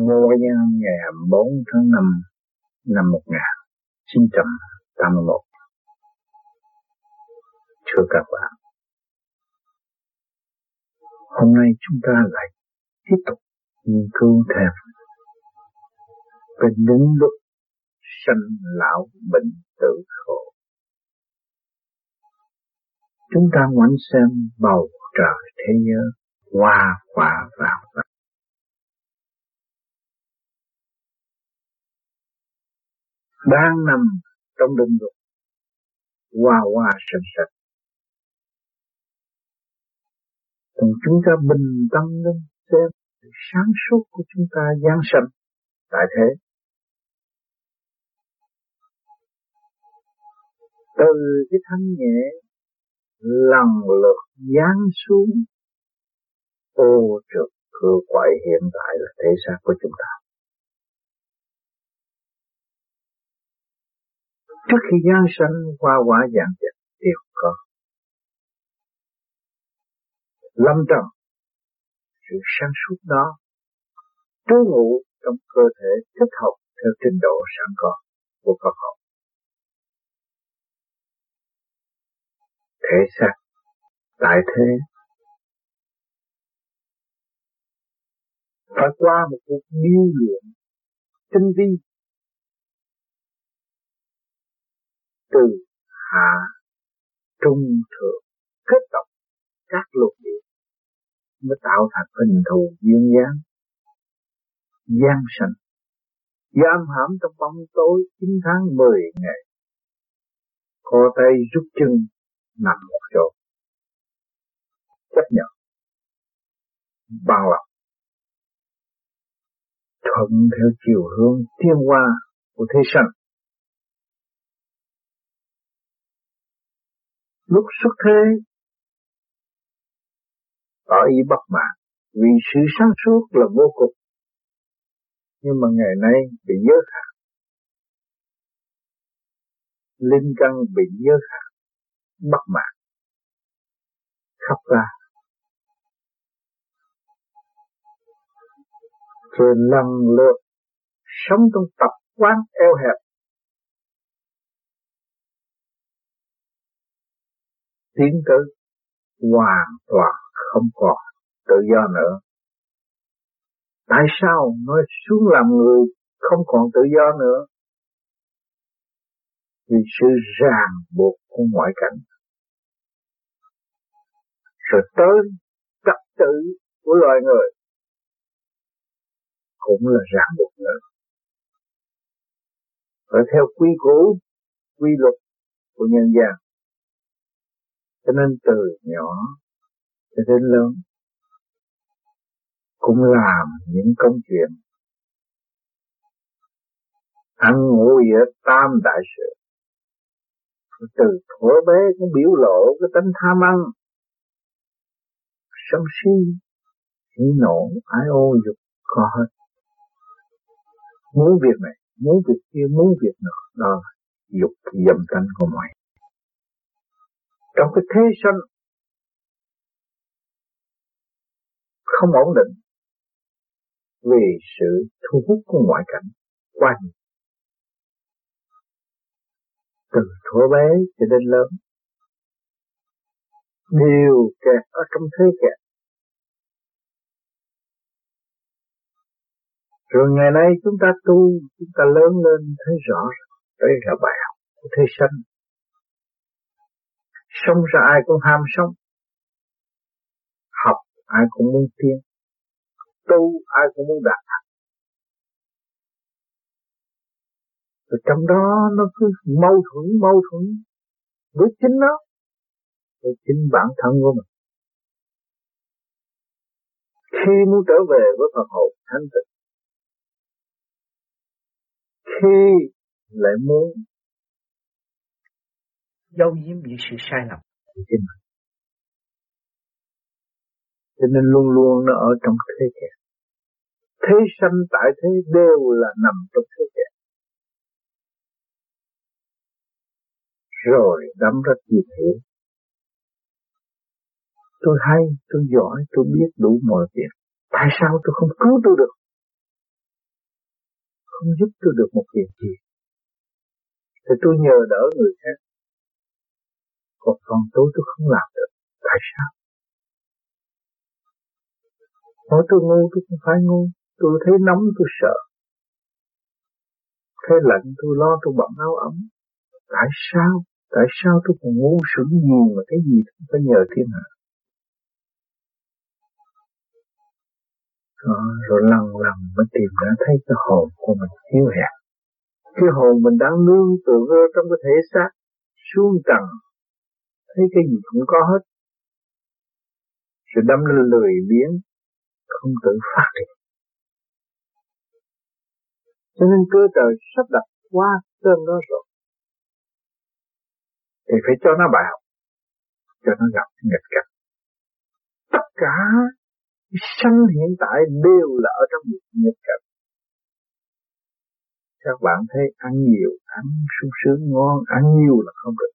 Ngô Nhân ngày 4 tháng 5 năm 1981. Thưa các bạn, hôm nay chúng ta lại tiếp tục nghiên cứu thêm về định lúc sanh lão bệnh tử khổ. Chúng ta ngoảnh xem bầu trời thế giới hoa quả vào. vàng đang nằm trong định luật hoa hoa sạch sạch còn chúng ta bình tâm lên xem sáng suốt của chúng ta giáng sinh tại thế. Từ cái thanh nhẹ lần lượt giáng xuống, ô trực cửa quậy hiện tại là thế xác của chúng ta. Trước khi giáng sanh qua quả dạng vật đều có. Lâm trầm, sự sáng suốt đó trú ngụ trong cơ thể thích hợp theo trình độ sẵn có của con học Thể xác tại thế phải qua một cuộc điêu luyện tinh vi từ hạ trung thượng kết tập các luật địa mới tạo thành hình thù dương gian gian sanh. Giam hãm trong bóng tối 9 tháng 10 ngày co tay rút chân nằm một chỗ. Chấp nhận. Bằng lòng thuận theo chiều hướng thiên hoa của thế sanh. Lúc xuất thế tỏ ý bất mãn vì sự sáng suốt là vô cùng. Nhưng mà ngày nay bị giới hạn linh căn bị giới hạn bất mãn khóc ra. Rồi lần lượt sống trong tập quán eo hẹp. Tiến tới hoàn toàn không còn tự do nữa. Tại sao nói xuống làm người không còn tự do nữa? Vì sự ràng buộc của ngoại cảnh. Rồi tới trật tự của loài người cũng là ràng buộc nữa. Phải theo quy củ, quy luật của nhân gian cho nên từ nhỏ cho đến lớn cũng làm những công chuyện ăn ngủ giữa tam đại sự. Từ thuở bé cũng biểu lộ cái tính tham ăn, sân si, hỉ nộ, ái ô, dục, có hết. Muốn việc này, muốn việc kia, muốn việc nọ, đó dục dâm tánh của mày trong cái thế sanh không ổn định vì sự thu hút của ngoại cảnh quanh. Từ thuở bé cho đến lớn đều kẹt ở trong thế kẹt. Rồi ngày nay chúng ta tu, chúng ta lớn lên thấy rõ đây là bài học của thế sanh Sống ra ai cũng ham sống. Học ai cũng muốn tiến. Tu ai cũng muốn đạt. Rồi trong đó nó cứ mâu thuẫn, mâu thuẫn với chính nó, với chính bản thân của mình. Khi muốn trở về với Phật hồn thanh tịnh, khi lại muốn giấu giếm những sự sai lầm của chính mình. Cho nên luôn luôn nó ở trong thế kẹt. Thế sanh tại thế đều là nằm trong thế kẹt. Rồi đắm rất nhiều hiểu. Tôi hay, tôi giỏi, tôi biết đủ mọi việc. Tại sao tôi không cứu tôi được? không giúp tôi được một việc gì thì tôi nhờ đỡ người khác còn phần tối tôi không làm được. Tại sao? Nói tôi ngu tôi không phải ngu. Tôi thấy nóng tôi sợ. Thấy lạnh tôi lo tôi bận áo ấm. Tại sao? Tại sao tôi còn ngu sững gì mà cái gì tôi phải nhờ thiên hạ? Đó, rồi lần lần mới tìm ra thấy cái hồn của mình yếu hẹp. Cái hồn mình đang nương tựa trong cái thể xác xuống tầng thấy cái gì cũng có hết. Sự đâm lên lười biếng không tự phát triển cho nên cơ trời sắp đặt qua tên đó rồi. Thì phải cho nó bài học, cho nó gặp nghịch cảnh. Tất cả sanh hiện tại đều là ở trong một nghịch cảnh. Các bạn thấy ăn nhiều, ăn sung sướng, ngon, ăn nhiều là không được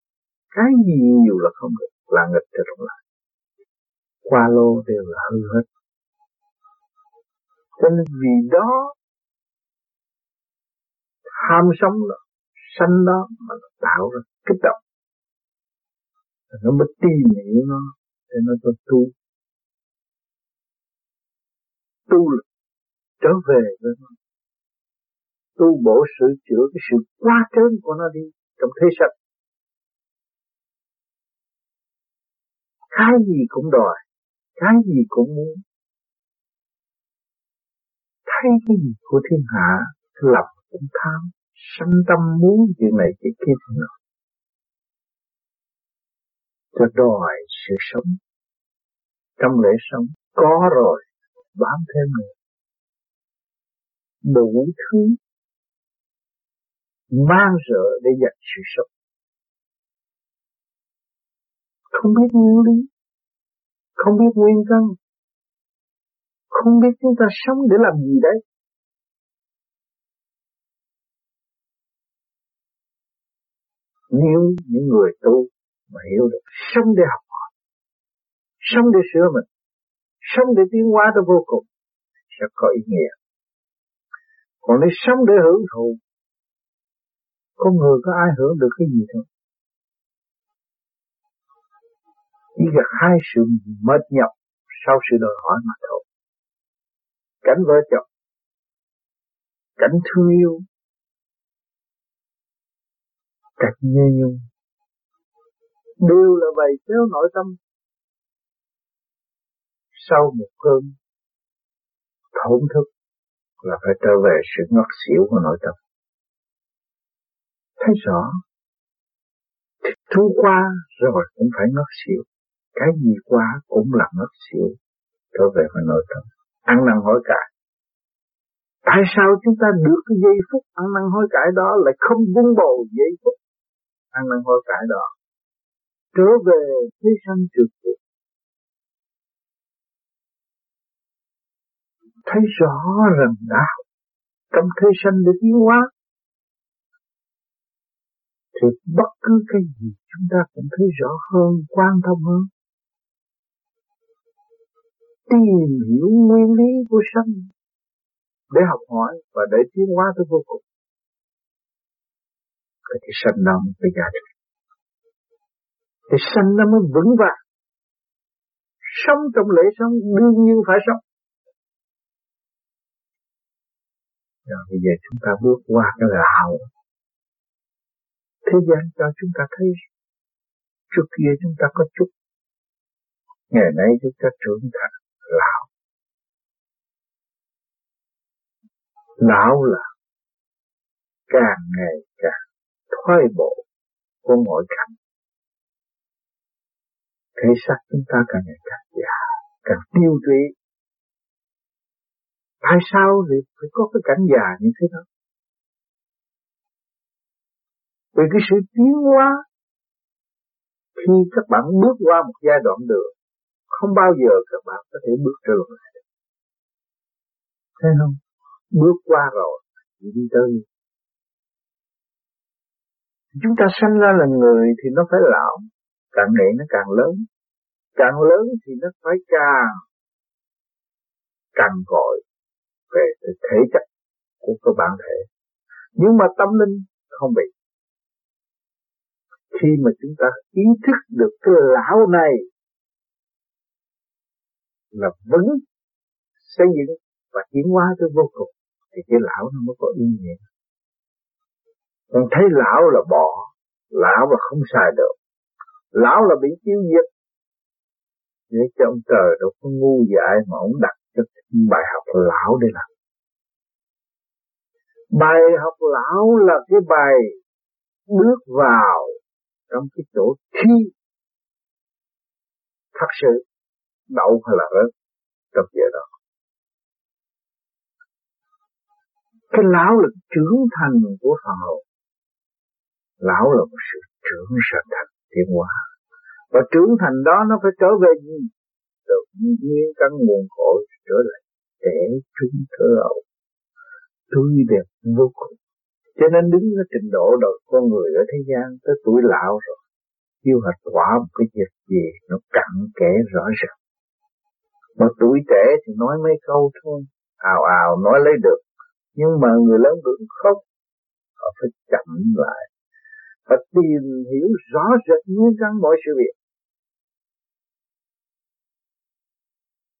cái gì nhiều là không được, là nghịch cho trong lại qua lô đều là hư hết. Cho nên vì đó ham sống đó, sanh đó mà nó tạo ra kích động. Nó mới tìm hiểu nó để nó cho tu. Tu là trở về với nó. Tu bổ sửa chữa cái sự quá trớn của nó đi trong thế sạch cái gì cũng đòi, cái gì cũng muốn. Thấy cái gì của thiên hạ lòng cũng tham sanh tâm muốn chuyện này chuyện kia chuyện nọ. Cho đòi sự sống. Trong lễ sống, có rồi, bám thêm nữa đủ thứ. Mang rợ để giành sự sống. Không biết nguyên lý không biết nguyên căn. Không biết chúng ta sống để làm gì đấy. Nếu những người tu mà hiểu được sống để học hỏi, sống để sửa mình, sống để tiến hóa tới vô cùng, sẽ có ý nghĩa. Còn nếu sống để hưởng thụ con người có ai hưởng được cái gì đâu chỉ là hai sự mệt nhọc sau sự đòi hỏi mà thôi. Cảnh vợ chồng, cảnh thương yêu, cảnh như nhung đều là bày xéo nội tâm. Sau một cơn thổn thức là phải trở về sự ngất xỉu của nội tâm. Thấy rõ, thì thu qua rồi cũng phải ngất xỉu cái gì qua cũng là ngất xỉu. Trở về với nội tâm. Ăn năn hối cải. Tại sao chúng ta được cái giây phút ăn năn hối cải đó lại không buông bầu giây phút ăn năn hối cải đó? Trở về thế sanh trực tiếp thấy rõ rằng đạo trong thế sanh để tiến hóa thì bất cứ cái gì chúng ta cũng thấy rõ hơn, quan tâm hơn. Tìm hiểu nguyên lý của sanh để học hỏi và để tiến hóa tới vô cùng. Cái sanh nó mới giá trị thì sanh nó mới vững vàng. Sống trong lễ sống, đương nhiên phải sống. Rồi bây giờ chúng ta bước qua cái lào thế gian cho chúng ta thấy trước kia chúng ta có chút. Ngày nay chúng ta trưởng thành. Lão là càng ngày càng thoái bộ của mọi cảnh thể xác chúng ta càng ngày càng già, càng tiêu tụy. Tại sao thì phải có cái cảnh già như thế đó? Vì cái sự tiến hóa khi các bạn bước qua một giai đoạn đường không bao giờ các bạn có thể bước trở lại được. Thấy không? Bước qua rồi thì đi tới. Chúng ta sanh ra là người thì nó phải lão, càng ngày nó càng lớn càng lớn thì nó phải càng càng gọi về thể chất của các bạn thể. Nhưng mà tâm linh không bị. Khi mà chúng ta ý thức được cái lão này là vững xây dựng và tiến hóa tới vô cùng thì cái lão nó mới có ý nghĩa. Còn thấy lão là bỏ lão là không xài được. Lão là bị tiêu diệt. Để cho ông trời đâu có ngu dại mà ông đặt cho bài học lão để làm bài học lão là cái bài bước vào trong cái chỗ thi. Thật sự, đậu hay là rớt, trong giờ đó. Cái lão lực trưởng thành của phần hồn lão là một sự trưởng thành tiến hóa. Và trưởng thành đó nó phải trở về gì? Tự nhiên căn nguồn cội trở lại. Trẻ trung thơ ấu tươi đẹp vô cùng. Cho nên đứng ở trình độ đời con người ở thế gian tới tuổi lão rồi chưa hạch quả một cái việc gì nó cặn kẽ rõ ràng. Mà tuổi trẻ thì nói mấy câu thôi. Ào ào nói lấy được nhưng mà người lớn tuổi không. Họ phải chậm lại. Và tìm hiểu rõ rệt nguyên căn mọi sự việc.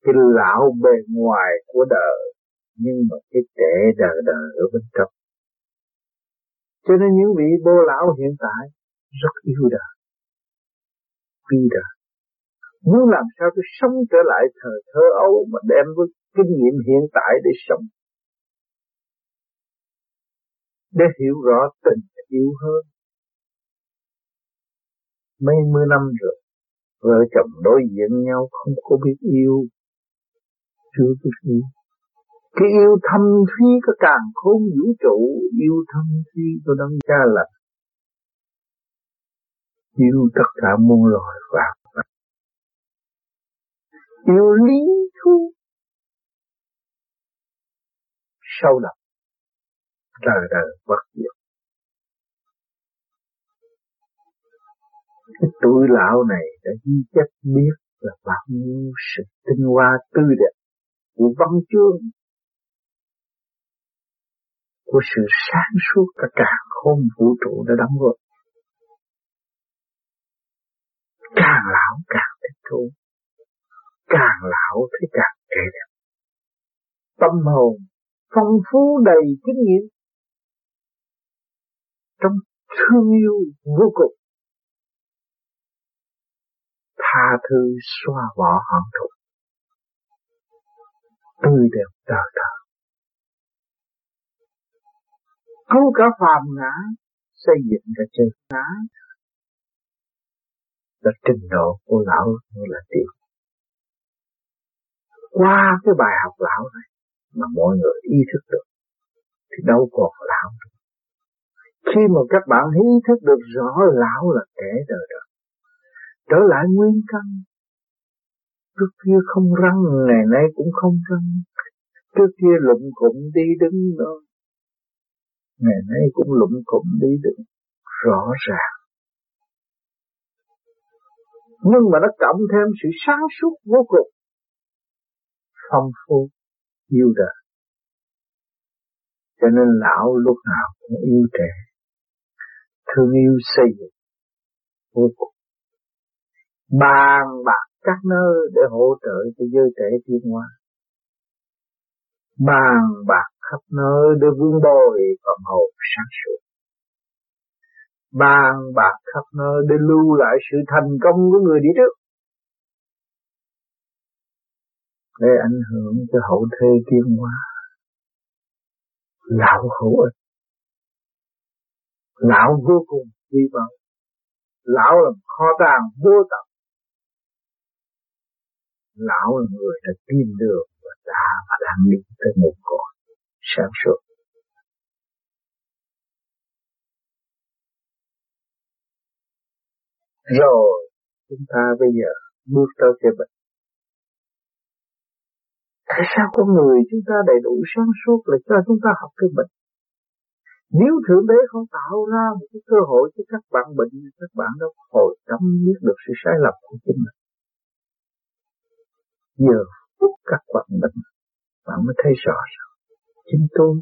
Cái lão bề ngoài của đời, nhưng mà cái trẻ đời đời ở bên trong. Cho nên những vị bô lão hiện tại rất yêu đời. Vì đời. Muốn làm sao tôi sống trở lại thời thơ ấu mà đem với kinh nghiệm hiện tại để sống? Để hiểu rõ tình yêu hơn. Mấy mươi năm rồi, vợ chồng đối diện nhau không có biết yêu, chưa biết yêu. Cái yêu thâm thúy có càng khôn vũ trụ, yêu thâm thúy của đấng cha là yêu tất cả muôn loài và yêu lý thú. Sâu đậm đời đời bất diệt cái tuổi lão này đã ghi chép biết là bao nhiêu sự tinh hoa tươi đẹp của văn chương, của sự sáng suốt cả cả khôn vũ trụ đã đóng góp. Càng lão càng thích thú, càng lão thấy càng trẻ đẹp. Tâm hồn phong phú đầy kinh nghiệm trong thương yêu vô cùng. Tha thứ xoa bỏ hận thù. Tươi đẹp đời đời cứu cả phàm ngã, xây dựng cả chân ngã. Là trình độ của lão như là tiền qua cái bài học lão này mà mọi người ý thức được, thì đâu còn lão nữa khi mà các bạn ý thức được rõ lão là kẻ đời đời trở lại nguyên căn, trước kia không răng, ngày nay cũng không răng, trước kia lụng cụm đi đứng đó, ngày nay cũng lụng cụm đi đứng rõ ràng. Nhưng mà nó cộng thêm sự sáng suốt vô cùng, phong phú, yêu đời. Cho nên lão lúc nào cũng yêu trẻ thương yêu xây dựng vô cùng. Bàn bạc các nơi để hỗ trợ cho giới trẻ tiến hóa. Bàn bạc khắp nơi để vun bồi phần hồn sáng suốt. Bàn bạc khắp nơi để lưu lại sự thành công của người đi trước. Để ảnh hưởng cho hậu thế tiến hóa. Lão hữu ích lão vô cùng quý báu. lão là kho tàng vô tận. Lão là người đã tìm được và đã, và đang đi tới một cõi sáng suốt. Rồi, chúng ta bây giờ bước tới cái bệnh tại sao con người chúng ta đầy đủ sáng suốt là cho chúng ta học cái bệnh? Nếu Thượng Đế không tạo ra một cái cơ hội cho các bạn bệnh, các bạn đâu hồi tâm biết được sự sai lầm của chính mình. Giờ phút các bạn bệnh bạn mới thấy rõ rằng chính tôi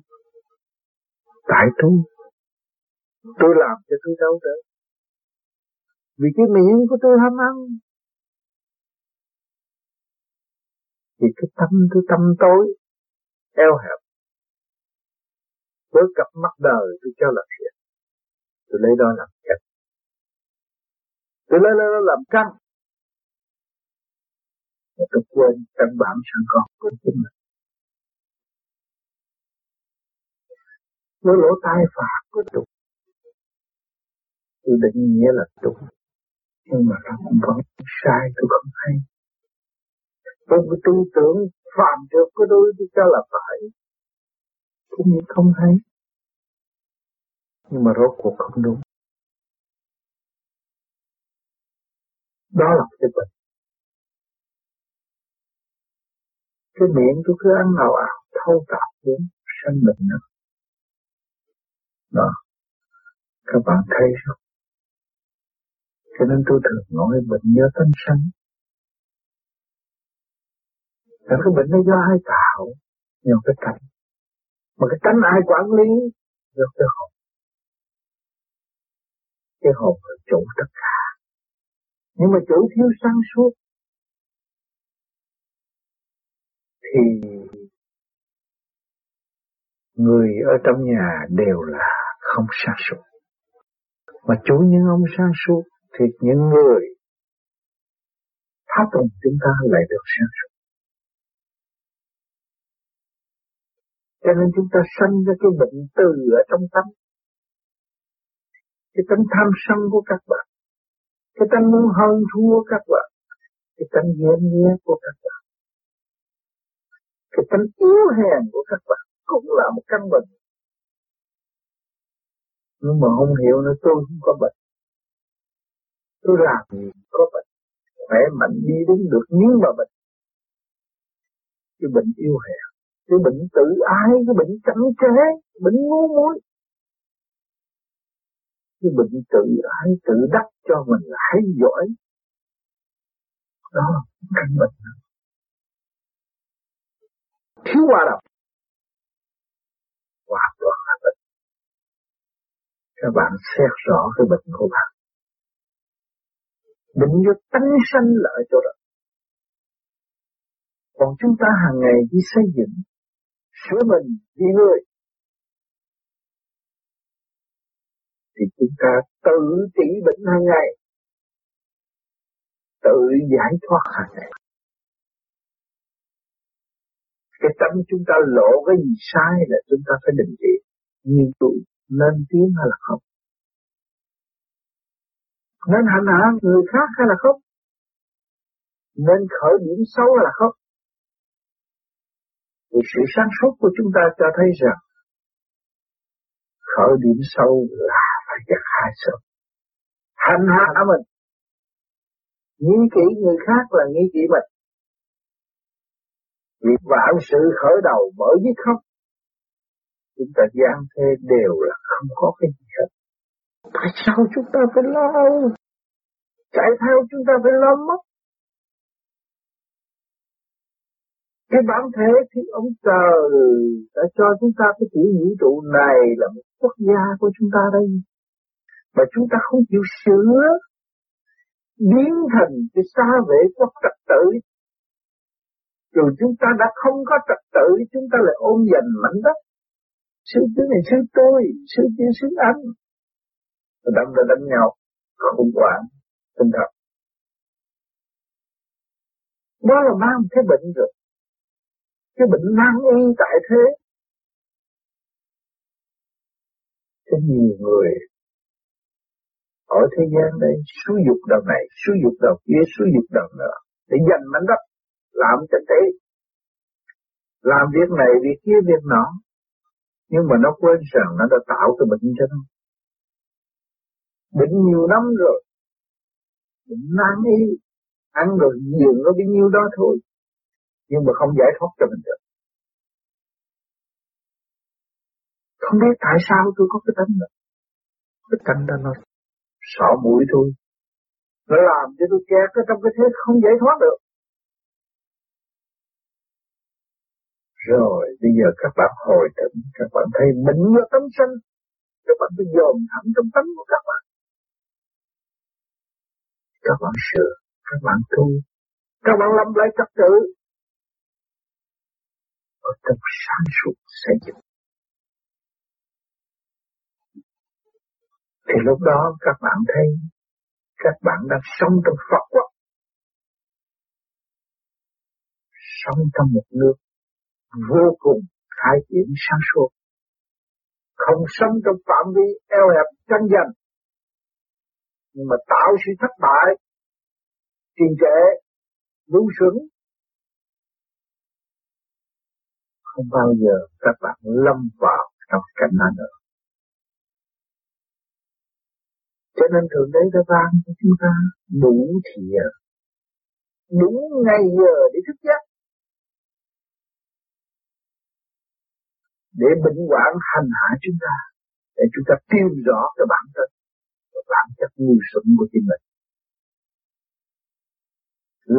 tại tôi tôi làm cho tôi đau đớn. Vì cái miệng của tôi ham ăn vì cái tâm tôi tâm tối eo hẹp với cặp mắt đời, tôi cho là thiệt. Tôi lấy đó làm chân tôi lấy đó làm căn và tôi quên căn bản sẵn có của chính mình. Với lỗ tai phạt có trục tôi định nghĩa là đúng nhưng mà nó cũng vẫn sai, tôi không hay. Tôi cái tư tưởng phạm được có đôi tôi cho là phải cũng không hay nhưng mà rốt cuộc không đúng. Đó là cái bệnh. Cái miệng tôi cứ ăn nào ảo thâu tạp xuống, sanh bệnh nữa đó. Các bạn thấy không? Cho nên tôi thường nói bệnh do tâm sanh. Là cái bệnh nó do ai tạo? Do cái cảnh mà cái tánh ai quản lý được cái hồn Cái hồn là chủ tất cả. Nhưng mà chủ thiếu sáng suốt, Thì Người ở trong nhà đều là không sáng suốt. Mà chủ những ông sáng suốt, thì những người tháp tùng chúng ta lại được sáng suốt. Cho nên chúng ta sanh ra cái bệnh từ ở trong tâm. Cái tánh tham sân của các bạn. Cái tánh muốn hơn thua các bạn. Cái tánh ghen nhẹ của các bạn. Cái tánh yếu hèn của các bạn cũng là một căn bệnh. Nhưng mà không hiểu nữa, tôi không có bệnh tôi làm gì có bệnh khỏe mạnh đi đứng được nhưng mà bệnh cái bệnh yêu hèn cái bệnh tự ái cái bệnh chậm chế bệnh ngu muội. Cái bệnh tự ái tự đắc cho mình là hay giỏi. Đó là căn bệnh thiếu hòa đồng. Hòa đồng là bệnh. Các bạn xét rõ cái bệnh của bạn. Bệnh do tánh sanh lợi chỗ đó. Còn chúng ta hàng ngày đi xây dựng, sửa mình vì người, thì chúng ta tự trị bệnh hàng ngày, tự giải thoát hàng ngày. Cái tâm chúng ta lộ cái gì sai là chúng ta phải định trị, nghiên cứu nên tiến hay là không. Nên hành hạ người khác hay là không? Nên khởi điểm xấu hay là không? Vì sự sáng suốt của chúng ta cho thấy rằng khởi điểm sâu là phải gặt hai sớm hành hạ mình. Nghĩ kỹ người khác là nghĩ kỹ mình. Vì vạn sự khởi đầu bởi với không chúng ta gian thế đều là không có cái gì hết. Tại sao chúng ta phải lo Chạy theo chúng ta phải lo mất Cái bản thể thì ông trời đã cho chúng ta cái tiểu vũ trụ này là một quốc gia của chúng ta đây. Mà chúng ta không chịu sửa, biến thành cái xa vệ quốc trật tự. Rồi chúng ta đã không có trật tự, chúng ta lại ôm giành mảnh đất. Sư chứ này sư tôi, sư kia sư anh đâm ra đánh nhau khủng hoảng tinh thần đó là mang cái bệnh rồi cái bệnh nan y tại thế. Cho nhiều người ở thế gian đây xúi dục đầu này xúi dục đầu kia xúi dục đầu nữa để giành mảnh đất, làm cho thế. Làm việc này, việc kia, việc nọ. Nhưng mà nó quên rằng nó đã tạo cái bệnh cho nó. Bệnh nhiều năm rồi. Bệnh nan y, ăn rồi nhiều nó bấy nhiêu đó thôi nhưng mà không giải thoát cho mình được. Không biết tại sao tôi có cái tánh đó cái tánh đó nó sợ mũi thôi. Nó làm cho tôi kẹt ở trong cái thế không giải thoát được. Rồi bây giờ các bạn hồi tỉnh, các bạn thấy bệnh là tâm sanh, các bạn phải dồn thẳng trong tánh của các bạn. Các bạn sửa, các bạn tu, các bạn lâm lại trật tự. Ở trong sáng suốt xây dựng. Thì lúc đó các bạn thấy các bạn đang sống trong Phật quốc. Sống trong một nước vô cùng khai triển sáng suốt. Không sống trong phạm vi eo hẹp tranh giành. Nhưng mà tạo sự thất bại, trì trệ, ngu sướng Không bao giờ các bạn lâm vào trong cảnh đó nữa. Cho nên Thượng Đế đã ban cho chúng ta đủ thiện, đúng ngày giờ để thức giấc. Để bệnh quản hành hạ chúng ta, để chúng ta tiêu rõ cái bản thân, cái bản chất ngu xuẩn của chính mình.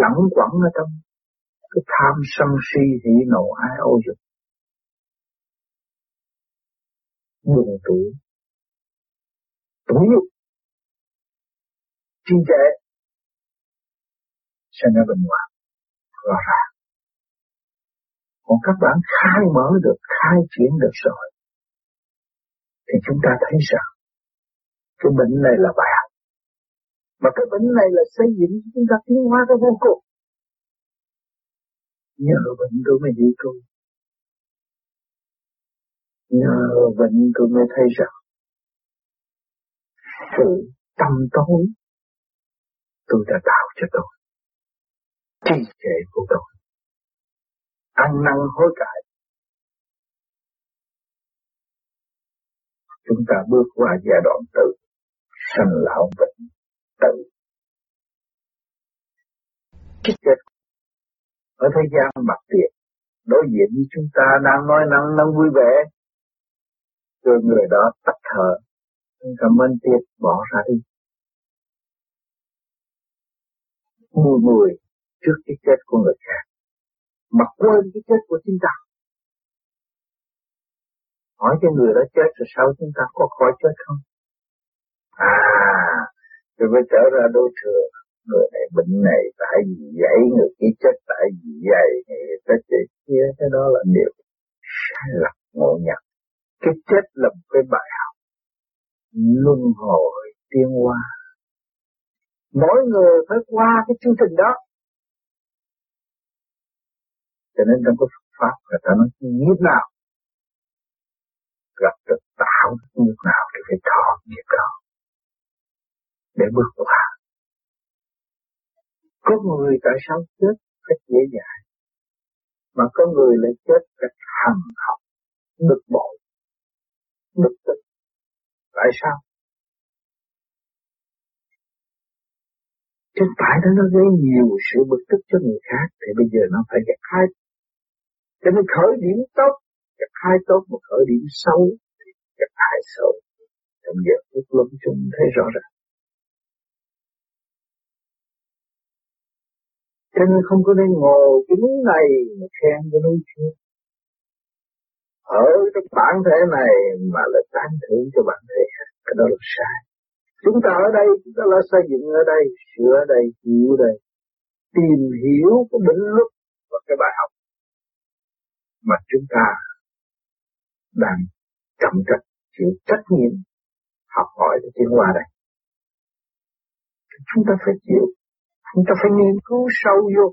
Lẫn quẩn ở trong cái tham sân si hỉ nộ ai ô dục. Buồn tuổi, tuổi nhục. Trì trệ sẽ ra bình hoạn rõ ràng. Còn các bạn khai mở được khai triển được rồi thì chúng ta thấy rằng cái bệnh này là bài học. Mà cái bệnh này là xây dựng chúng ta tiến hóa cái vô cùng. Nhờ bệnh tôi mới hiểu tôi nhờ bệnh tôi mới thấy rằng sự tâm tối tôi đã tạo cho tôi. Trì trệ của tôi. Ăn năn hối cải. Chúng ta bước qua giai đoạn tự, sanh lão bệnh, tự. Cái chết ở thế gian mặt tiền đối diện với chúng ta đang nói năng năng vui vẻ, rồi người đó tắt thở, cảm ơn tiệt bỏ ra đi. mùi mùi trước cái chết của người khác mà quên cái chết của chính ta. Hỏi cho người đó chết rồi sao chúng ta có khỏi chết không? À rồi mới trở ra đối thừa người này bệnh này tại vì vậy người kia chết tại vì vậy người ta chết. Kia cái đó là điều sai lầm ngộ nhận cái chết là một cái bài học luân hồi tiên hoa mỗi người phải qua cái chương trình đó. Cho nên trong cái pháp người ta nói nghiệp nào gặp được tạo nghiệp nào thì phải thọ nghiệp đó để bước qua. Có người tại sao chết cách dễ dàng, mà có người lại chết cách hằng học, bực bội? Bực tức tại sao Chứ phải đó nó gây nhiều sự bực tức cho người khác thì bây giờ nó phải gặt hai. Cho nên khởi điểm tốt, gặt hai tốt mà khởi điểm xấu thì gặt hai xấu. Trong giờ phút lâm chung thấy rõ ràng. Cho nên không có nên ngồi cái núi này mà khen cái núi kia. Ở trong bản thể này mà lại tán thưởng cho bản thể khác, cái đó là sai. Chúng ta ở đây, chúng ta là xây dựng ở đây, sửa ở đây, hiểu ở đây. Tìm hiểu cái định luật và cái bài học mà chúng ta đang chậm trách chịu trách nhiệm học hỏi để tiến qua đây. Chúng ta phải chịu, chúng ta phải nghiên cứu sâu vô,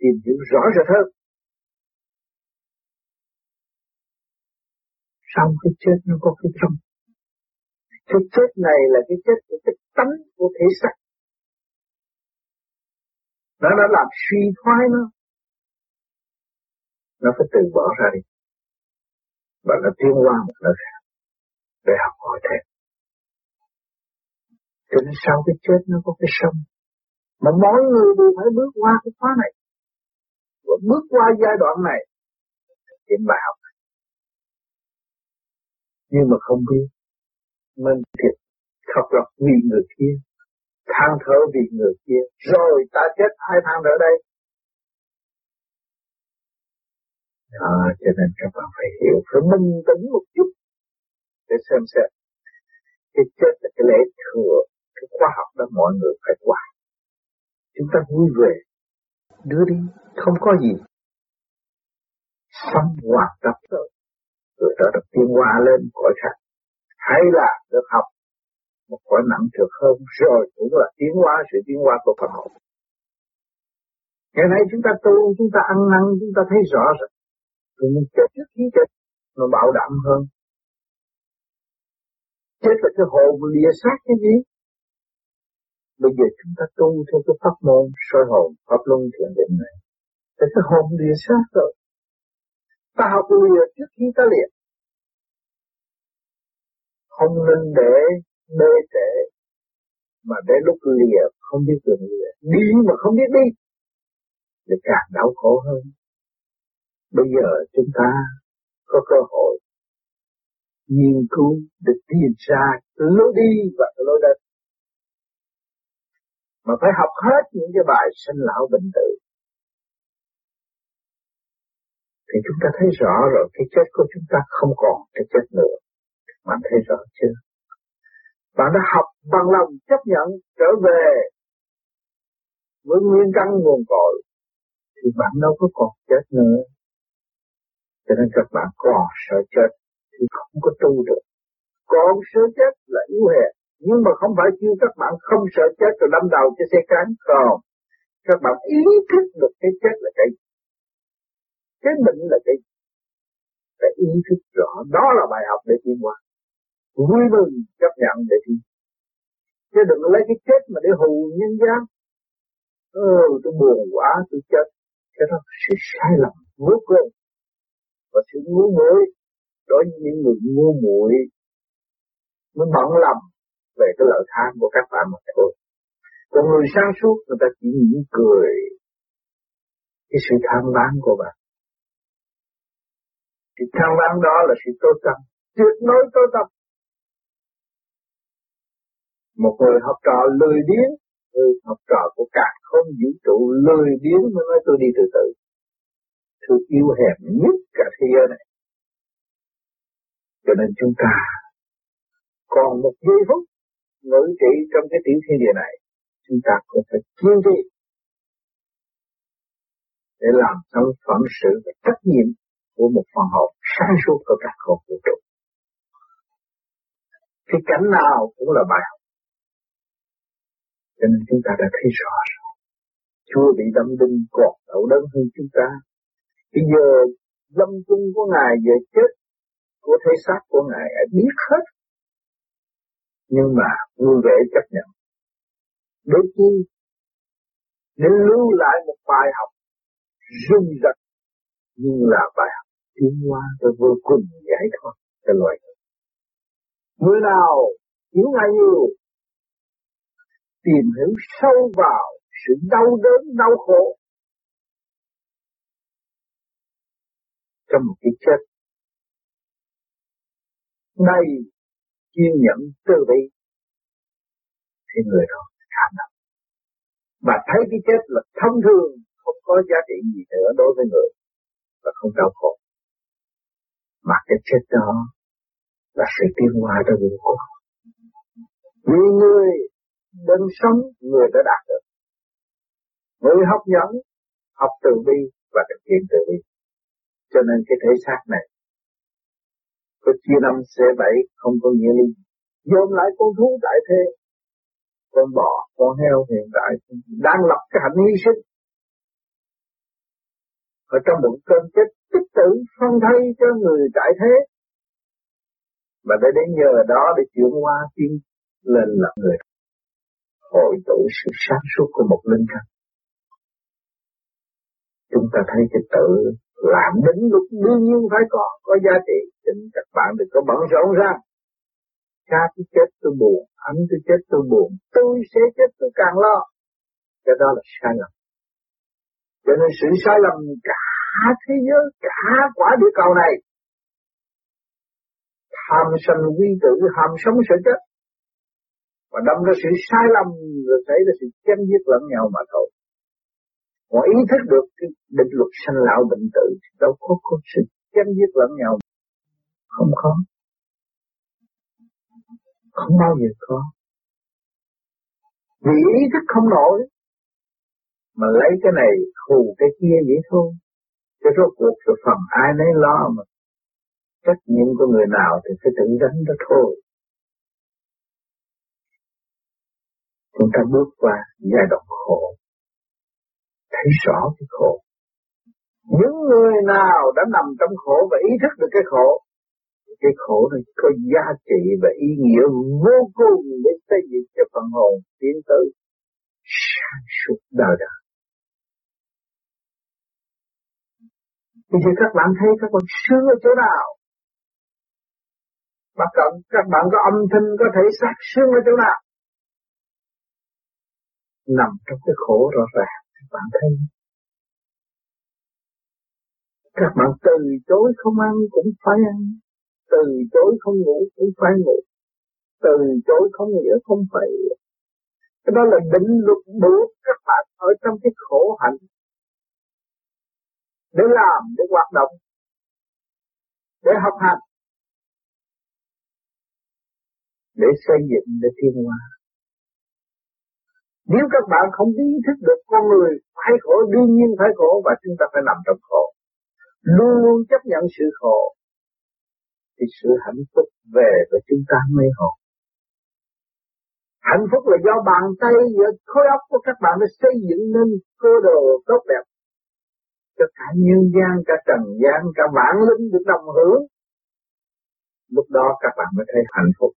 tìm hiểu rõ rệt hơn. Sau cái chết nó có cái trong cái chết này là cái chết của cái tánh của thể xác. Nó đã làm suy thoái nó. Nó phải từ bỏ ra đi. Và nó tiến qua một nơi khác. Để học hỏi thêm. Cho nên sau cái chết nó có cái sống. Mà mỗi người đều phải bước qua cái khóa này. Và bước qua giai đoạn này. Đến bài học. Nhưng mà không biết. Mình thiệt khóc lóc vì người kia, than thở vì người kia. Rồi ta chết, hai than ở đây. Đó cho nên các bạn phải hiểu, phải minh tĩnh một chút để xem xét. Cái chết là cái lễ thừa, cái khoa học đó mọi người phải qua. Chúng ta vui về đưa đi không có gì. Sống hoạt tập rồi rồi đó được tiến hóa lên cõi khác hay là được học một cõi nặng được hơn, rồi cũng là tiến hóa, sự tiến hóa của Phật học. Ngày nay chúng ta tu, chúng ta ăn năn, chúng ta thấy rõ rồi rồi mình chết trước khi chết, nó bảo đảm hơn. Chết là cái hồn lìa xác cái gì? Bây giờ chúng ta tu theo cái pháp môn soi hồn, pháp luân thiền định này. Thì cái hồn lìa xác rồi ta học lìa trước khi ta liệt không nên để bê trễ, mà để lúc lìa không biết đường lìa. Đi mà không biết đi, thì càng đau khổ hơn. Bây giờ chúng ta có cơ hội nghiên cứu để tìm ra lối đi và lối đến. Mà phải học hết những cái bài sinh lão bệnh tử thì chúng ta thấy rõ rồi, cái chết của chúng ta không còn cái chết nữa. Bạn thấy rõ chưa? Bạn đã học bằng lòng chấp nhận trở về với nguyên căn nguồn cội, thì bạn đâu có còn chết nữa. Cho nên các bạn còn sợ chết thì không có tu được. Còn sợ chết là yếu hèn. Nhưng mà không phải kêu các bạn không sợ chết rồi đâm đầu cho xe cán còn các bạn ý thức được cái chết là cái cái bệnh là cái phải ý thức rõ. Đó là bài học để tiến qua vui mừng chấp nhận để đi chứ đừng lấy cái chết mà để hù nhân gian. Ừ tôi buồn quá, tôi chết. Cái đó sự sai lầm, vô cùng. Và sự ngu muội, đối với những người ngu muội mới bận lầm về cái lợi tham của các bạn mà thôi. Còn người sáng suốt, người ta chỉ mỉm cười cái sự tham bán của bạn thì tham lam đó là sự tối tâm tuyệt đối tối tâm một người học trò lười biếng, người học trò của cả không vũ trụ lười biếng mới nói tôi đi từ từ. Tôi yêu hẹp nhất cả thế giới này. Cho nên chúng ta còn một giây phút ngữ trị trong cái tiểu thiên địa này, chúng ta cũng phải kiên trì để làm xong phận sự và trách nhiệm của một phần hồn sáng suốt của các hồn vũ trụ. Cái cảnh nào cũng là bài học. Cho nên chúng ta đã thấy rõ rồi. Chúa bị đâm đinh còn đậu đớn hơn chúng ta. Bây giờ lâm chung của Ngài về chết của thể xác của Ngài đã biết hết. Nhưng mà vui vẻ chấp nhận. Đôi khi để lưu lại một bài học rung rật nhưng là bài học tiến hóa cho vô cùng giải thoát cho loài người. Người nào hiểu ngài nhiều, tìm hiểu sâu vào sự đau đớn, đau khổ trong một cái chết. Đầy kiên nhẫn từ bi thì người đó cảm động mà thấy cái chết là thông thường, không có giá trị gì nữa đối với người và không đau khổ mà cái chết đó là sự tiến hóa trong vũ cùng. Vì người đừng sống, người đã đạt được. Người học nhẫn, học từ bi và thực hiện từ bi. Cho nên cái thể xác này, có chia năm xe bảy, không có nghĩa lý. Dồn lại con thú đại thế, con bò, con heo hiện tại đang lập cái hạnh hy sinh. Ở trong một cơn chết tích tự phân thay cho người tại thế. Mà để đến giờ đó để chuyển qua tiên lên là người hội tụ sự sáng suốt của một linh căn. Chúng ta thấy cái tự làm đến lúc đương nhiên phải có có giá trị. Chính các bạn đừng có bận rộn ra. Cha tôi chết tôi buồn, anh tôi chết tôi buồn, tôi sẽ chết tôi càng lo. Cái đó là sai lầm. Cho nên sự sai lầm cả thế giới, cả quả địa cầu này tham sân vi tử ham sống sợ chết và đâm ra sự sai lầm, rồi xảy ra sự chém giết lẫn nhau mà thôi Họ ý thức được cái định luật sanh lão bệnh tử đâu có có sự chém giết lẫn nhau. Không có. Không bao giờ có. Vì ý thức không nổi. Mà lấy cái này hù cái kia vậy thôi. Cái rốt cuộc cái phần ai nấy lo mà. Trách nhiệm của người nào thì phải tự gánh đó thôi. Chúng ta bước qua giai đoạn khổ. Thấy rõ cái khổ. Những người nào đã nằm trong khổ và ý thức được cái khổ, cái khổ này có giá trị và ý nghĩa vô cùng để xây dựng cho phần hồn tiến tới sáng suốt đời đời. Bây giờ các bạn thấy các bạn sướng ở chỗ nào? Bắt cận các bạn có âm thanh có thể sát sướng ở chỗ nào? Nằm trong cái khổ rõ ràng, các bạn thấy. Các bạn từ chối không ăn cũng phải ăn, từ chối không ngủ cũng phải ngủ, từ chối không nghĩa không phải. Cái đó là định luật buộc các bạn ở trong cái khổ hạnh để làm, để hoạt động, để học hành, để xây dựng, để thiên hóa. Nếu các bạn không ý thức được con người phải khổ, đương nhiên phải khổ và chúng ta phải nằm trong khổ. Luôn luôn chấp nhận sự khổ, thì sự hạnh phúc về với chúng ta mới hồn. Hạnh phúc là do bàn tay, do khối óc của các bạn đã xây dựng nên cơ đồ tốt đẹp cho cả nhân gian, cả trần gian, cả bản linh được đồng hưởng. Lúc đó các bạn mới thấy hạnh phúc.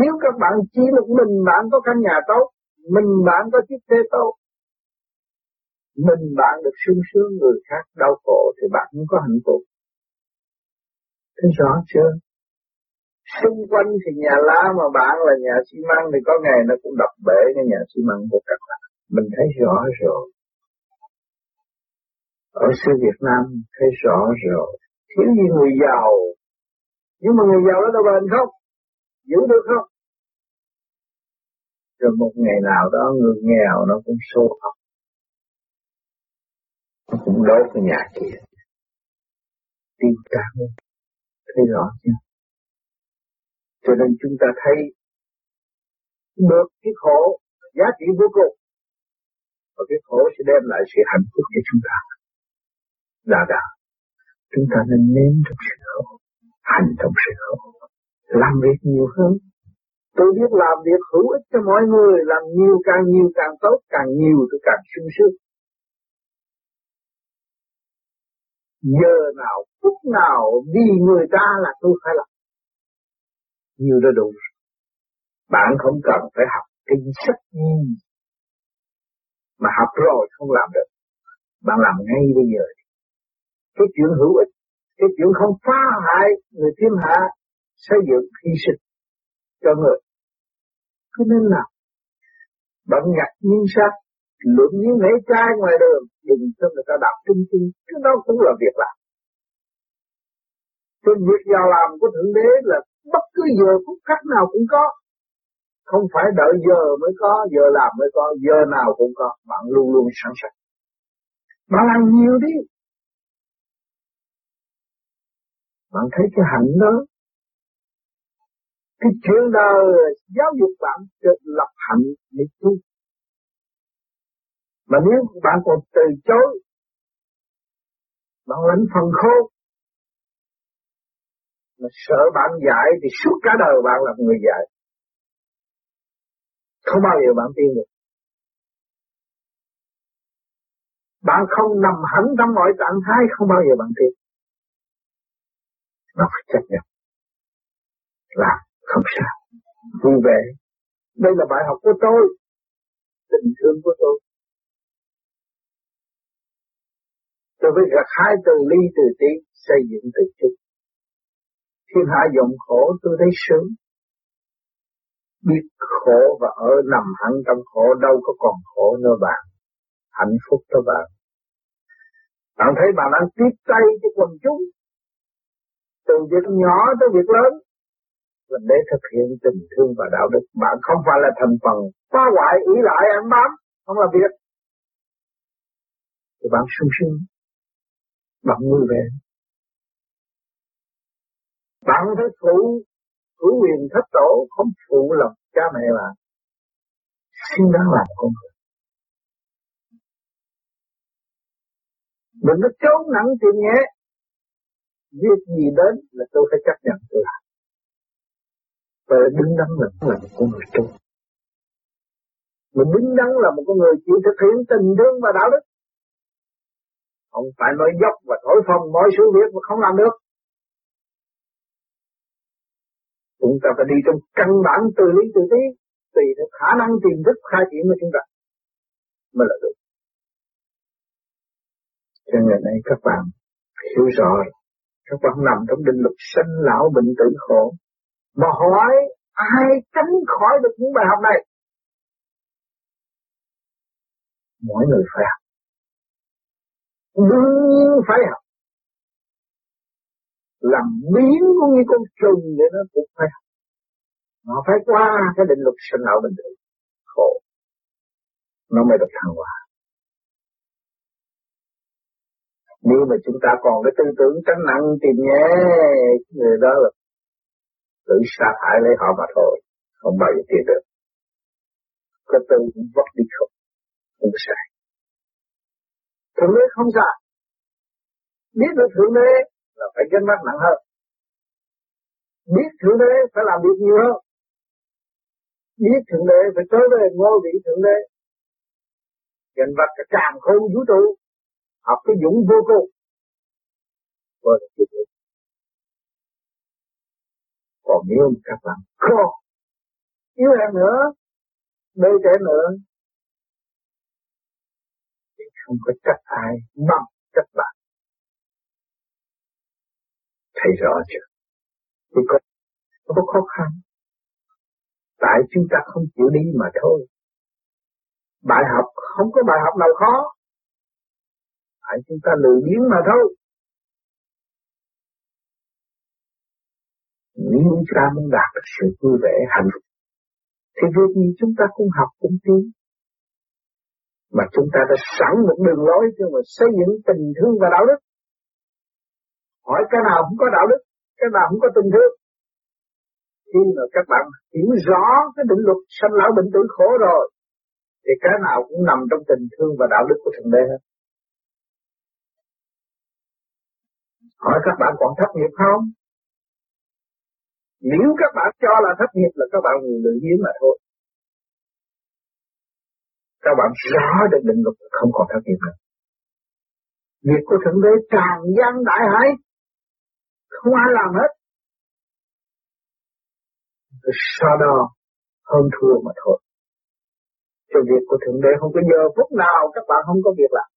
Nếu các bạn chỉ một mình bạn có căn nhà tốt, mình bạn có chiếc xe tốt, mình bạn được sung sướng, người khác đau khổ thì bạn không có hạnh phúc. Thấy rõ chưa? Xung quanh thì nhà lá mà bạn là nhà xi măng thì có ngày nó cũng đập bể cái nhà xi măng của các bạn. Mình thấy rõ rồi. Ở xứ Việt Nam thấy rõ rồi. Thiếu gì người giàu. Nhưng mà người giàu đó đâu bền không? Giữ được không? Rồi một ngày nào đó người nghèo nó cũng xô học. Nó cũng đốt cái nhà kia. Tiêu tan Thấy rõ chưa? Cho nên chúng ta thấy được cái khổ, giá trị vô cùng và cái khổ sẽ đem lại sự hạnh phúc cho chúng ta là đã chúng ta nên nếm trong sự khổ hành trong sự khổ làm việc nhiều hơn. Tôi biết làm việc hữu ích cho mọi người, làm nhiều càng nhiều càng tốt, càng nhiều tôi càng sung sướng. Giờ nào, phút nào vì người ta là tôi phải làm. Nhiều đã đủ bạn không cần phải học kinh sách gì. Mà học rồi không làm được. Bạn làm ngay bây giờ cái chuyện hữu ích, cái chuyện không phá hại người thiên hạ, xây dựng hy sinh cho người. Cho nên là bạn nhặt nhiên sát, luận những lễ trai ngoài đường đừng cho người ta đọc trung trung cái đó cũng là việc làm. Cái việc vào làm của thượng đế là bất cứ giờ phút khắc nào cũng có. Không phải đợi giờ mới có, giờ làm mới có, giờ nào cũng có. Bạn luôn luôn sẵn sàng. Bạn làm nhiều đi bạn thấy cái hạnh đó, cái chuyện đời giáo dục bạn cho lập hạnh để tu. Mà nếu bạn còn từ chối, bạn lãnh phần khô mà sợ bạn dạy thì suốt cả đời bạn là người dạy. Không bao giờ bạn tin được. Bạn không nằm hẳn trong mọi trạng thái, không bao giờ bạn tin nó phải chấp nhận. Làm không sao. Vui vẻ. Đây là bài học của tôi. Tình thương của tôi. Tôi phải gặt hai từ ly từ tí, xây dựng từ chút thiên hạ dòng khổ, tôi thấy sướng. Biết khổ và ở nằm hẳn trong khổ, đâu có còn khổ nữa bạn. Hạnh phúc cho bạn. Bạn thấy bạn đang tiếp tay cho quần chúng từ việc nhỏ tới việc lớn là để thực hiện tình thương và đạo đức bạn không phải là thành phần phá hoại ý lại ăn bám không là việc thì bạn sung sướng, bạn vui vẻ. Bạn thấy phụ, phụ quyền thất tổ, không phụ lòng cha mẹ bạn. Xin đáng làm con người. Đừng có trốn nặng tiền nhẹ. Việc gì đến là tôi phải chấp nhận tôi làm. Và đứng đắn là là một con người tốt. Mình đứng đắn là một con người chịu thực hiện tình thương và đạo đức. Không phải nói dốc và thổi phồng mọi sự việc mà không làm được. Chúng ta phải đi trong căn bản từ lý từ tí, tùy theo khả năng tìm thức khai triển của chúng ta mới là được. Cho ngày nay các bạn hiểu rõ các bạn nằm trong định luật sinh lão bệnh tử khổ. Mà hỏi, ai tránh khỏi được những bài học này? Mỗi người phải học. Đương nhiên phải học. Làm biến cũng như con trùng để nó cũng phải học. Nó phải qua cái định luật sinh lão bệnh tử khổ. Nó mới được thăng hoa. Nếu mà chúng ta còn cái tư tưởng tránh nặng tìm nhé, người đó là tự sa thải lấy họ mà thôi, không bao giờ tiền được. Có tư cũng vất đi không không sai. Thượng đế không sai. Biết được thượng đế là phải gánh vác nặng hơn. Biết thượng đế phải làm việc nhiều hơn. Biết thượng đế phải tới về ngôi vị thượng đế. Gánh vác cả càng khôn vũ trụ học cái dũng vô cùng rồi là còn nếu các bạn không yếu em nữa, bê trẻ nữa, thì không có trách ai bằng trách bạn. Thấy rõ chưa? Thì có có khó khăn. Tại chúng ta không chịu đi mà thôi. Bài học, không có bài học nào khó tại chúng ta lười biếng mà thôi Nếu chúng ta muốn đạt được sự vui vẻ hạnh phúc thì việc gì chúng ta cũng học cũng tiến. Mà chúng ta đã sẵn một đường lối cho mà xây dựng tình thương và đạo đức. Hỏi cái nào cũng có đạo đức, cái nào cũng có tình thương. Khi mà các bạn hiểu rõ cái định luật sanh lão bệnh tử khổ rồi, thì cái nào cũng nằm trong tình thương và đạo đức của Thượng Đế hết. Hỏi các bạn còn thất nghiệp không? Nếu các bạn cho là thất nghiệp là các bạn người lười biếng mà thôi. Các bạn rõ được định luật không còn thất nghiệp nữa. Việc của Thượng Đế tràn gian đại hải. Không ai làm hết. Cái đó, hơn thua mà thôi. Cho việc của Thượng Đế không có giờ phút nào các bạn không có việc làm.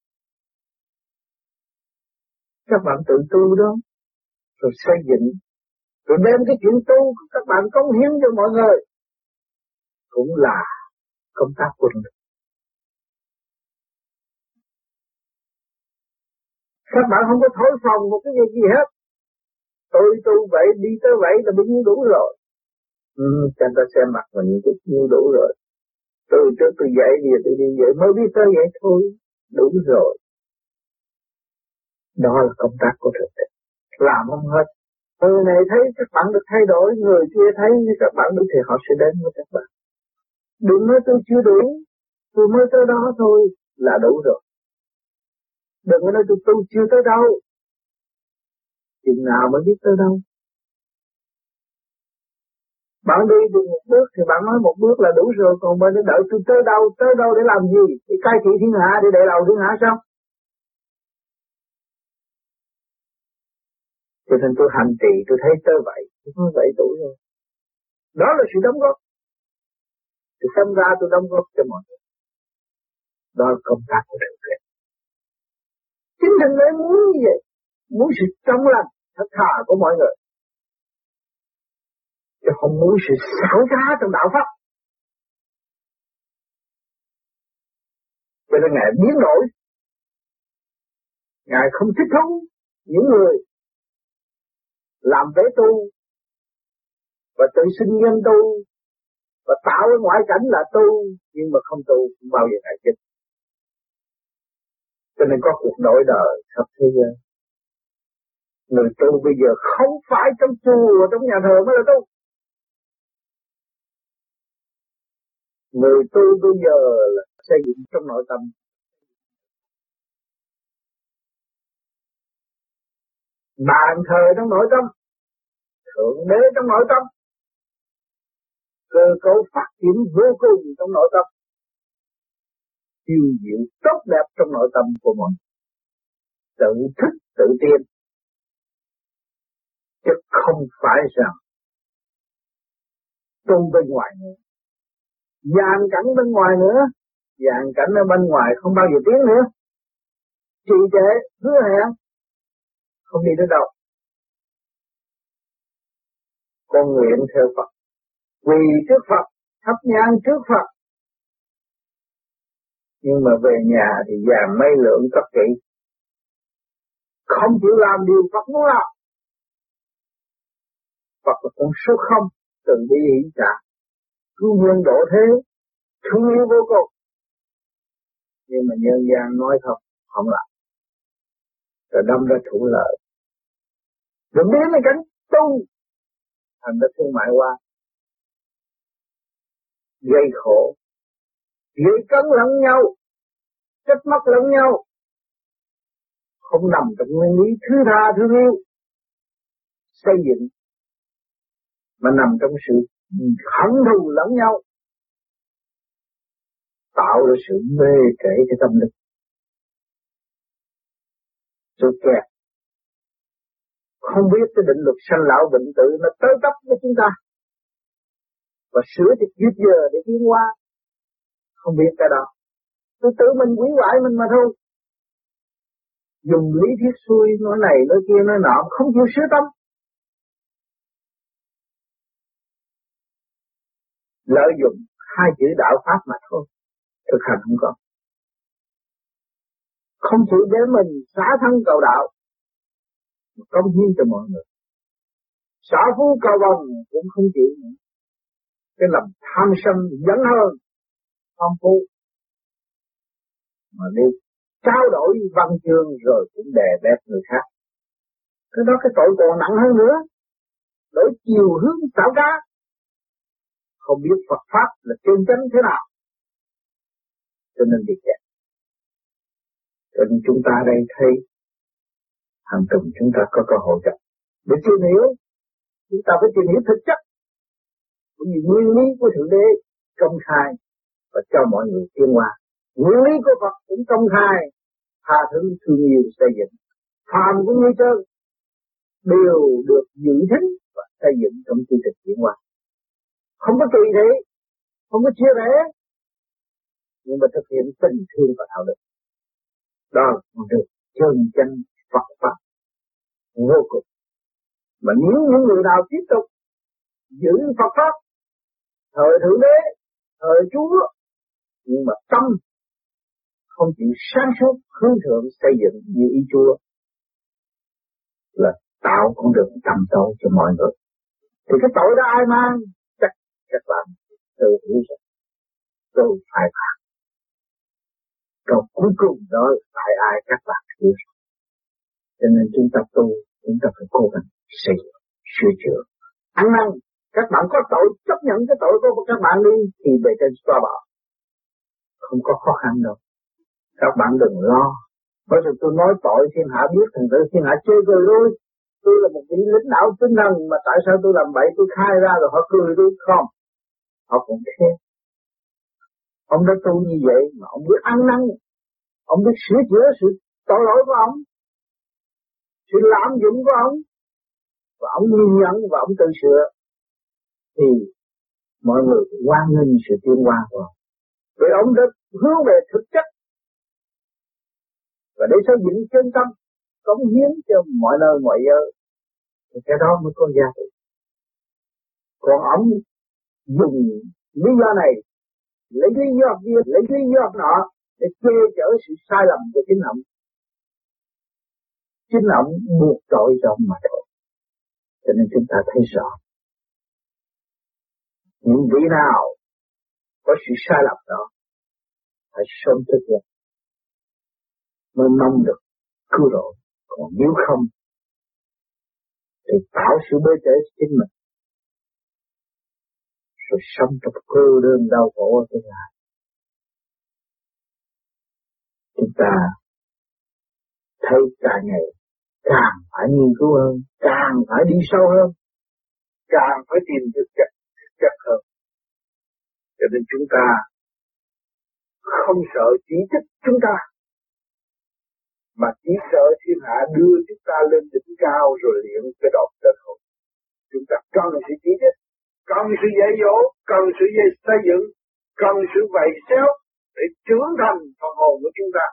Các bạn tự tu đó. Rồi xây dựng rồi đem cái chuyện tu các bạn cống hiến cho mọi người cũng là công tác quân lực. Các bạn không có thối phòng một cái việc gì hết. Tôi tu vậy, đi tới vậy là bấy nhiêu đủ rồi. Ừ, cho ta xem mặt mình cũng nhiêu đủ rồi. Từ trước tôi dậy thì tôi đi vậy mới biết tới vậy thôi. Đủ rồi. Đó là công tác của thực tế. Làm không hết Người này thấy các bạn được thay đổi, người kia thấy như các bạn được thì họ sẽ đến với các bạn. Đừng nói tôi chưa đủ, tôi mới tới đó thôi là đủ rồi. Đừng nói tôi tôi chưa tới đâu. Chừng nào mới biết tới đâu. Bạn đi được một bước thì bạn nói một bước là đủ rồi, còn bên đợi tôi tới đâu, tới đâu để làm gì? Thì cai trị thiên hạ để để đầu thiên hạ sao? Cho nên tôi hành trì tôi thấy tới vậy, tôi vậy tuổi rồi. Đó là sự đóng góp. Tôi sinh ra tôi đóng góp cho mọi người. Đó là công tác của Thượng Đế. Chính Thượng Đế muốn như vậy. Muốn sự trong lành, thật thà của mọi người. Chứ không muốn sự xảo trá trong đạo Pháp. Cho nên Ngài biến đổi. Ngài không thích thú những người làm vế tu, và tự sinh nhân tu, và tạo cái ngoại cảnh là tu, nhưng mà không tu, không bao giờ phải chết cho nên có cuộc đổi đời khắp thế giới người tu bây giờ không phải trong chùa, trong nhà thờ mới là tu. Người tu bây giờ là xây dựng trong nội tâm. Bàn thờ trong nội tâm, thượng đế trong nội tâm, cơ cấu phát triển vô cùng trong nội tâm, tiêu diệu tốt đẹp trong nội tâm của mình tự thức, tự tiên chứ không phải rằng tu bên ngoài nữa. Dàn cảnh bên ngoài nữa. Dàn cảnh ở bên ngoài không bao giờ tiến nữa. Trì trệ, hứa hẹn không đi tới đâu. Con nguyện theo Phật. Quỳ trước Phật, thắp nhang trước Phật. Nhưng mà về nhà thì già mấy lượng cấp kỹ không chịu làm điều Phật muốn làm. Phật là con số không từng đi hỷ cả cứu nhân độ thế, thương yêu vô cùng. Nhưng mà nhân gian nói không không làm rồi đâm ra thuận lợi. Rồi biến cái cảnh tu thành ra thương mại qua gây khổ. Gây cấn lẫn nhau. Trách móc lẫn nhau. Không nằm trong nguyên lý thứ tha thương yêu xây dựng. Mà nằm trong sự hận thù lẫn nhau. Tạo ra sự mê trễ cho tâm linh tôi kẹt không biết cái định luật sanh lão bệnh tử nó tới tấp với chúng ta. Và sửa thì kịp giờ để tiến qua không biết cái đó. Tôi tự mình quỷ hoại mình mà thôi. Dùng lý thuyết xuôi, nói này, nói kia, nói nọ không chịu sửa tâm. Lợi dụng hai chữ đạo pháp mà thôi. Thực hành không có không chịu để mình xả thân cầu đạo. Công hiến cho mọi người. Xả phú cầu vòng cũng không chịu nữa. Cái lòng tham sân dẫn hơn tham phú. Mà đi trao đổi văn chương rồi cũng đè bẹp người khác, cái đó cái tội còn nặng hơn nữa. Đổi chiều hướng xảo ra không biết Phật Pháp là chân chánh thế nào. Cho nên bị kẹt cho nên chúng ta đây thấy hàng tuần chúng ta có cơ hội gặp. Để tìm hiểu, chúng ta phải tìm hiểu thực chất cũng như nguyên lý của thượng đế công khai và cho mọi người tiến qua nguyên lý của Phật cũng công khai, tha thứ thương yêu xây dựng. Phàm cũng như trơn đều được giữ thính và xây dựng trong chương trình tiến qua không có tùy thế không có chia rẽ, nhưng mà thực hiện tình thương và đạo đức đó là được chân chân Phật Pháp. Vô cùng. Mà nếu những người nào tiếp tục giữ Phật Pháp, thời thượng đế, thời Chúa, nhưng mà tâm không chịu sáng suốt hướng thượng xây dựng như ý Chúa, là tạo con đường tầm tối cho mọi người. Thì cái tội đó ai mang? Chắc các bạn tự hiểu rằng tôi phải phạt còn cuối cùng đó tại ai các bạn hiểu cho nên chúng ta tu, chúng ta phải cố gắng xây dựng, sửa chữa. Ăn năn, các bạn có tội, chấp nhận cái tội của các bạn đi, thì về trên xóa bỏ. Không có khó khăn đâu. Các bạn đừng lo. Bởi vì tôi nói tội, thiên hạ biết thành tự thiên hạ chơi tôi tôi tôi là một vị lính đạo tinh thần, mà tại sao tôi làm vậy? Tôi khai ra rồi họ cười tôi không? Họ cũng thế ông đã tu như vậy mà ông biết ăn năn. Ông biết sửa chữa sự tội lỗi của ông, sự lạm dụng của ông. Và ông nhìn nhận và ông tự sửa. Thì mọi người quan nghênh sự tiến hóa của ông. Vì ông đã hướng về thực chất. Và để xây dựng chân tâm, cống hiến cho mọi nơi, mọi giờ, thì cái đó mới có giá trị. Còn ông dùng lý do này lấy lý do kia lấy lý do nọ để che chở sự sai lầm của chính ông. Chính ông buộc tội cho ông mà thôi cho nên chúng ta thấy rõ. Những vị nào có sự sai lầm đó phải sớm thức dậy mới mong được cứu rỗi, Còn nếu không thì tạo sự bế trễ chính mình. Rồi sống trong cô đơn đau khổ ở tương lai. Chúng ta thấy càng ngày càng phải nghiên cứu hơn, càng phải đi sâu hơn, càng phải tìm được chất, chất hơn. Cho nên chúng ta không sợ chỉ trích chúng ta, mà chỉ sợ thiên hạ đưa chúng ta lên đỉnh cao rồi luyện cái đột trên hồn. Chúng ta cần sự chỉ trích, cần sự dạy dỗ, cần sự xây dựng, cần sự vầy xéo để trưởng thành phần hồn của chúng ta.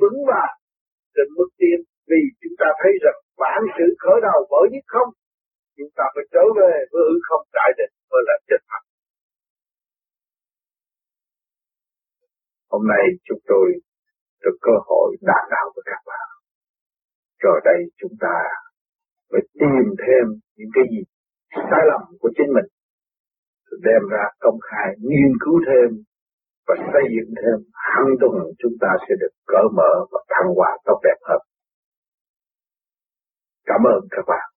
Vững vàng định mức tiên vì chúng ta thấy rằng bản sự khởi đầu bởi nhất không chúng ta phải trở về với hư không đại định mới là chân thật. Hôm nay chúng tôi được cơ hội đàm đạo với các bạn. Rồi đây chúng ta phải tìm thêm những cái gì sai lầm của chính mình đem ra công khai, nghiên cứu thêm và xây dựng thêm hàng tuần chúng ta sẽ được cởi mở và thăng hoa tốt đẹp hơn. Cảm ơn các bạn.